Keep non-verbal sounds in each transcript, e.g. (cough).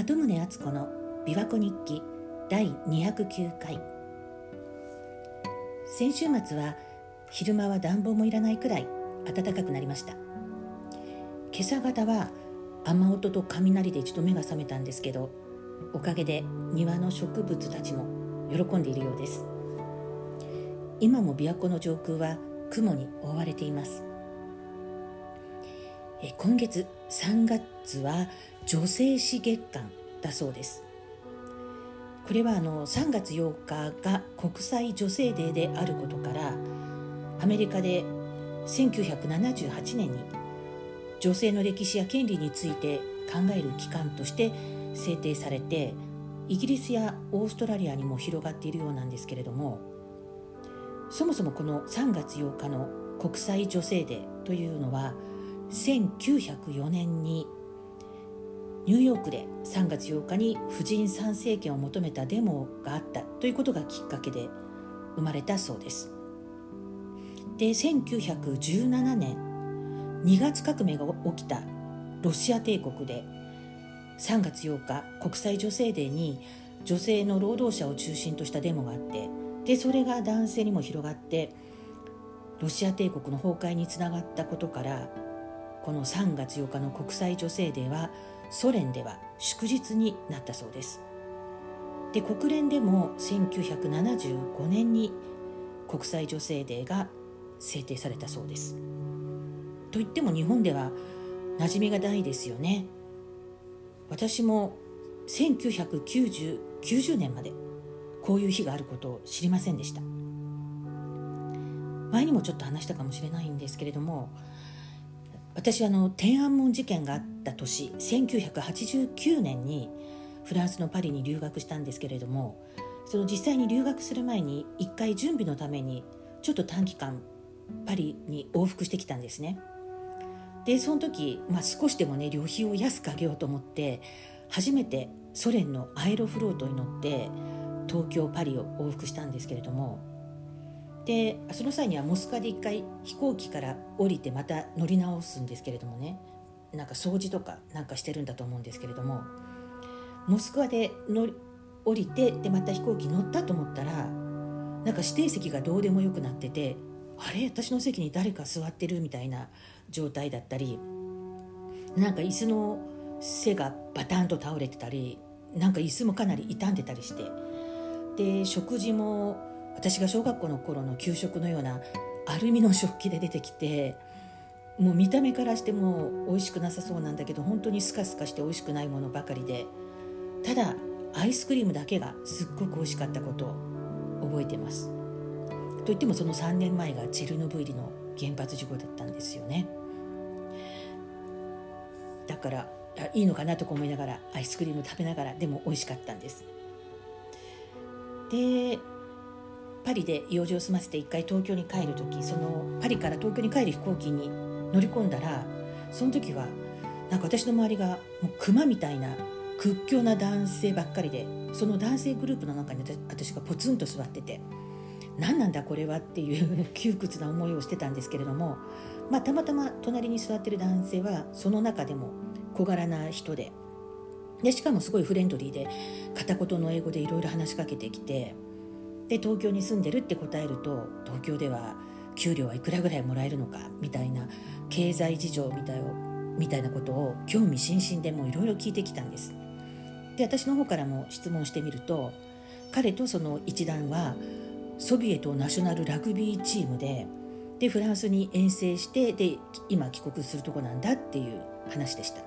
鳩宗敦子の琵琶湖日記第209回。先週末は昼間は暖房もいらないくらい暖かくなりました。今朝方は雨音と雷で一度目が覚めたんですけどおかげで庭の植物たちも喜んでいるようです。今も琵琶湖の上空は雲に覆われています。今月3月は女性史月間だそうです。これはあの3月8日が国際女性デーであることからアメリカで1978年に女性の歴史や権利について考える機関として制定されてイギリスやオーストラリアにも広がっているようなんですけれどもそもそもこの3月8日の国際女性デーというのは1904年にニューヨークで3月8日に婦人参政権を求めたデモがあったということがきっかけで生まれたそうです。で1917年2月革命が起きたロシア帝国で3月8日国際女性デーに女性の労働者を中心としたデモがあってでそれが男性にも広がってロシア帝国の崩壊につながったことからこの3月8日の国際女性デーはソ連では祝日になったそうです。で国連でも1975年に国際女性デーが制定されたそうです。といっても日本では馴染みがないですよね。私も1990年までこういう日があることを知りませんでした。前にもちょっと話したかもしれないんですけれども私はあの天安門事件があった年1989年にフランスのパリに留学したんですけれどもその実際に留学する前に一回準備のためにちょっと短期間パリに往復してきたんですね。でその時、まあ、少しでもね旅費を安く上げようと思って初めてソ連のアエロフロートに乗って東京パリを往復したんですけれどもでその際にはモスクワで一回飛行機から降りてまた乗り直すんですけれどもね。なんか掃除とかなんかしてるんだと思うんですけれども。モスクワで乗り降りてでまた飛行機乗ったと思ったらなんか指定席がどうでもよくなっててあれ？私の席に誰か座ってるみたいな状態だったりなんか椅子の背がバタンと倒れてたりなんか椅子もかなり傷んでたりして。で食事も私が小学校の頃の給食のようなアルミの食器で出てきてもう見た目からしても美味しくなさそうなんだけど本当にスカスカして美味しくないものばかりでただアイスクリームだけがすっごく美味しかったことを覚えてます。といってもその3年前がチェルノブイリの原発事故だったんですよね。だからいいのかなとか思いながらアイスクリーム食べながらでも美味しかったんです。でパリで用事を済ませて一回東京に帰る時そのパリから東京に帰る飛行機に乗り込んだらその時はなんか私の周りがもう熊みたいな屈強な男性ばっかりでその男性グループの中に私がポツンと座ってて何なんだこれはっていう (laughs) 窮屈な思いをしてたんですけれども、まあ、たまたま隣に座ってる男性はその中でも小柄な人ででしかもすごいフレンドリーで片言の英語でいろいろ話しかけてきてで東京に住んでるって答えると東京では給料はいくらぐらいもらえるのかみたいな経済事情みたいみたいなことを興味津々でもいろいろ聞いてきたんです。で私の方からも質問してみると彼とその一団はソビエトナショナルラグビーチームででフランスに遠征してで今帰国するとこなんだっていう話でした。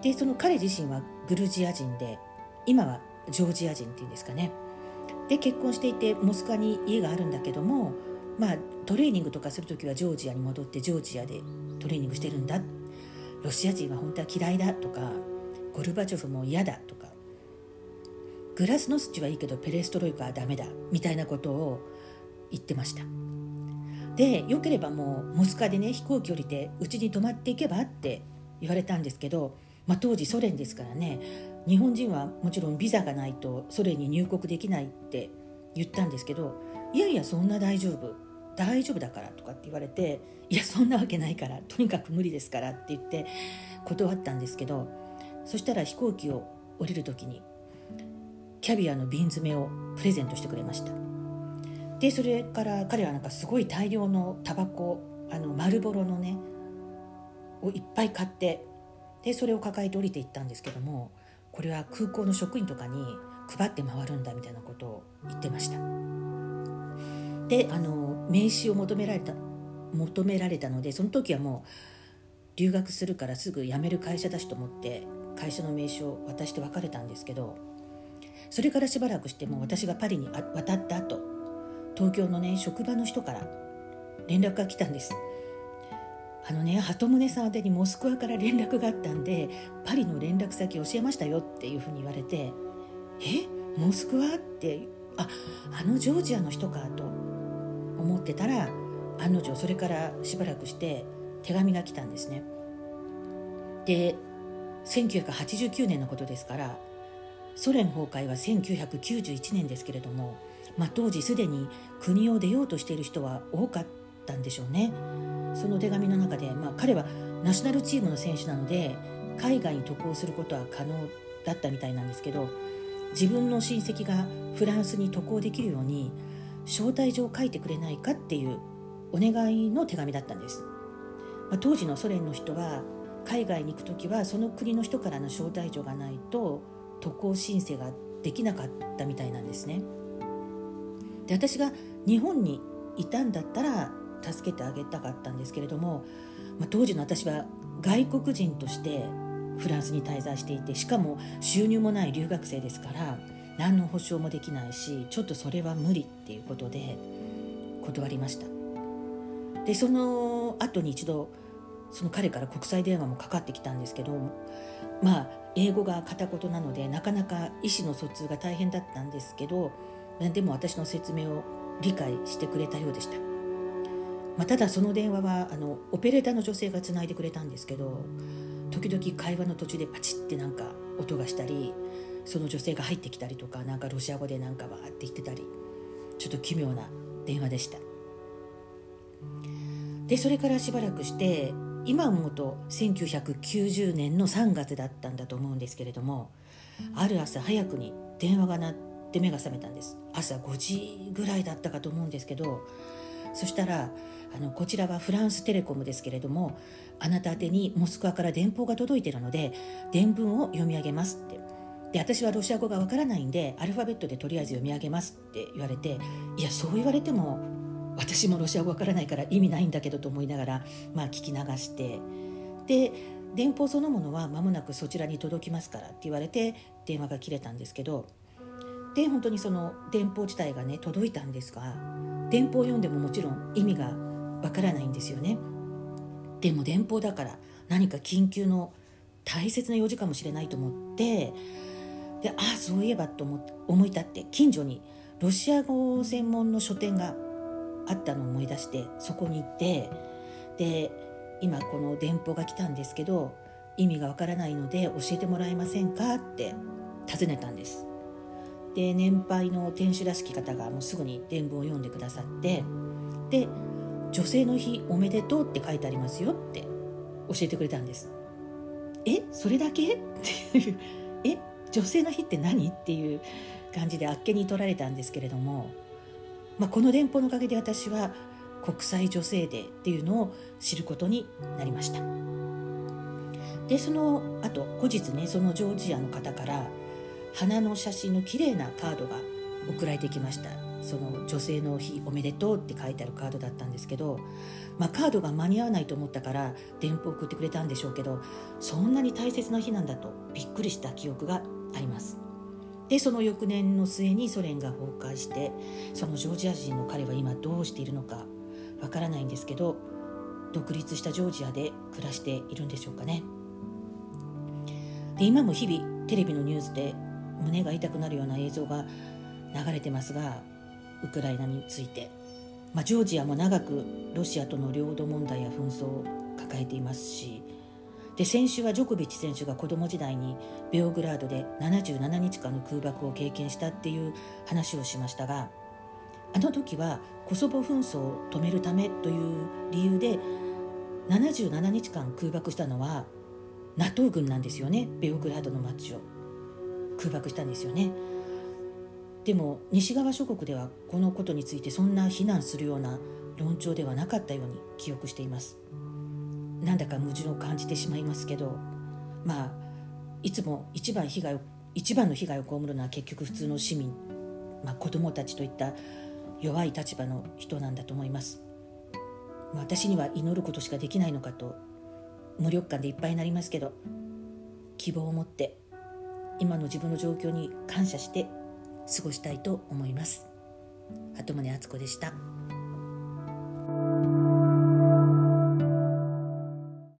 でその彼自身はグルジア人で今はジョージア人っていうんですかね。で結婚していてモスクワに家があるんだけども、まあ、トレーニングとかする時はジョージアに戻ってジョージアでトレーニングしてるんだ。ロシア人は本当は嫌いだとかゴルバチョフも嫌だとか。グラスノスチはいいけどペレストロイカはダメだみたいなことを言ってました。でよければもうモスクワでね飛行機降りてうちに泊まっていけばって言われたんですけど、まあ、当時ソ連ですからね日本人はもちろんビザがないとソ連に入国できないって言ったんですけどいやいやそんな大丈夫大丈夫だからとかって言われていやそんなわけないから (laughs) とにかく無理ですからって言って断ったんですけどそしたら飛行機を降りる時にキャビアの瓶詰めをプレゼントしてくれました。でそれから彼はなんかすごい大量のタバコあの丸ボロのねをいっぱい買ってでそれを抱えて降りていったんですけどもこれは空港の職員とかに配って回るんだみたいなことを言ってました。であの名刺を求められた求められたのでその時はもう留学するからすぐ辞める会社だしと思って会社の名刺を渡して別れたんですけどそれからしばらくしても私がパリに渡った後東京のね職場の人から連絡が来たんです。あのね鳩宗さん宛てにモスクワから連絡があったんでパリの連絡先教えましたよっていうふうに言われてえ？モスクワってああのジョージアの人かと思ってたら案の定それからしばらくして手紙が来たんですね。で1989年のことですからソ連崩壊は1991年ですけれども、まあ、当時すでに国を出ようとしている人は多かった。たんでしょうね。その手紙の中で、まあ、彼はナショナルチームの選手なので海外に渡航することは可能だったみたいなんですけど自分の親戚がフランスに渡航できるように招待状を書いてくれないかっていうお願いの手紙だったんです、まあ、当時のソ連の人は海外に行く時はその国の人からの招待状がないと渡航申請ができなかったみたいなんですね。で私が日本にいたんだったら助けてあげたかったんですけれども、まあ、当時の私は外国人としてフランスに滞在していてしかも収入もない留学生ですから何の保証もできないしちょっとそれは無理っていうことで断りました。でその後に一度その彼から国際電話もかかってきたんですけどまあ英語が片言なのでなかなか意思の疎通が大変だったんですけどでも私の説明を理解してくれたようでした、まあ、ただその電話はあのオペレーターの女性がつないでくれたんですけど時々会話の途中でパチッてなんか音がしたりその女性が入ってきたりとかなんかロシア語でなんかわーって言ってたりちょっと奇妙な電話でした。でそれからしばらくして今思うと1990年の3月だったんだと思うんですけれどもある朝早くに電話が鳴って目が覚めたんです。朝5時ぐらいだったかと思うんですけどそしたらあのこちらはフランステレコムですけれどもあなた宛にモスクワから電報が届いているので伝聞を読み上げますって。で私はロシア語がわからないんでアルファベットでとりあえず読み上げますって言われていやそう言われても私もロシア語わからないから意味ないんだけどと思いながら、まあ、聞き流して。で電報そのものは間もなくそちらに届きますからって言われて電話が切れたんですけどで本当にその電報自体がね届いたんですが電報を読んでももちろん意味がわからないんですよね。でも電報だから何か緊急の大切な用事かもしれないと思ってでああそういえばと思い立って近所にロシア語専門の書店があったのを思い出してそこに行ってで今この電報が来たんですけど意味がわからないので教えてもらえませんかって尋ねたんです。で年配の店主らしき方がもうすぐに伝聞を読んでくださってで「女性の日おめでとう」って書いてありますよって教えてくれたんです。えそれだけ？っていう。え女性の日って何？っていう感じであっけに取られたんですけれども。まあ、この電報のおかげで私は国際女性デーっていうのを知ることになりました。でその後後日ねそのジョージアの方から花の写真の綺麗なカードが送られてきました。その女性の日おめでとうって書いてあるカードだったんですけど、まあ、カードが間に合わないと思ったから電報送ってくれたんでしょうけどそんなに大切な日なんだとびっくりした記憶があります。でその翌年の末にソ連が崩壊してそのジョージア人の彼は今どうしているのかわからないんですけど独立したジョージアで暮らしているんでしょうかね。で今も日々テレビのニュースで胸が痛くなるような映像が流れてますがウクライナについて、まあ、ジョージアも長くロシアとの領土問題や紛争を抱えていますしで先週はジョコビッチ選手が子供時代にベオグラードで77日間の空爆を経験したっていう話をしましたがあの時はコソボ紛争を止めるためという理由で77日間空爆したのは NATO 軍なんですよねベオグラードの街を。空爆したんですよねでも西側諸国ではこのことについてそんな非難するような論調ではなかったように記憶しています。なんだか矛盾を感じてしまいますけどまあいつも一番被害を一番の被害を被るのは結局普通の市民、まあ、子供たちといった弱い立場の人なんだと思います。私には祈ることしかできないのかと無力感でいっぱいになりますけど希望を持って今の自分の状況に感謝して過ごしたいと思います鳩宗敦子でした。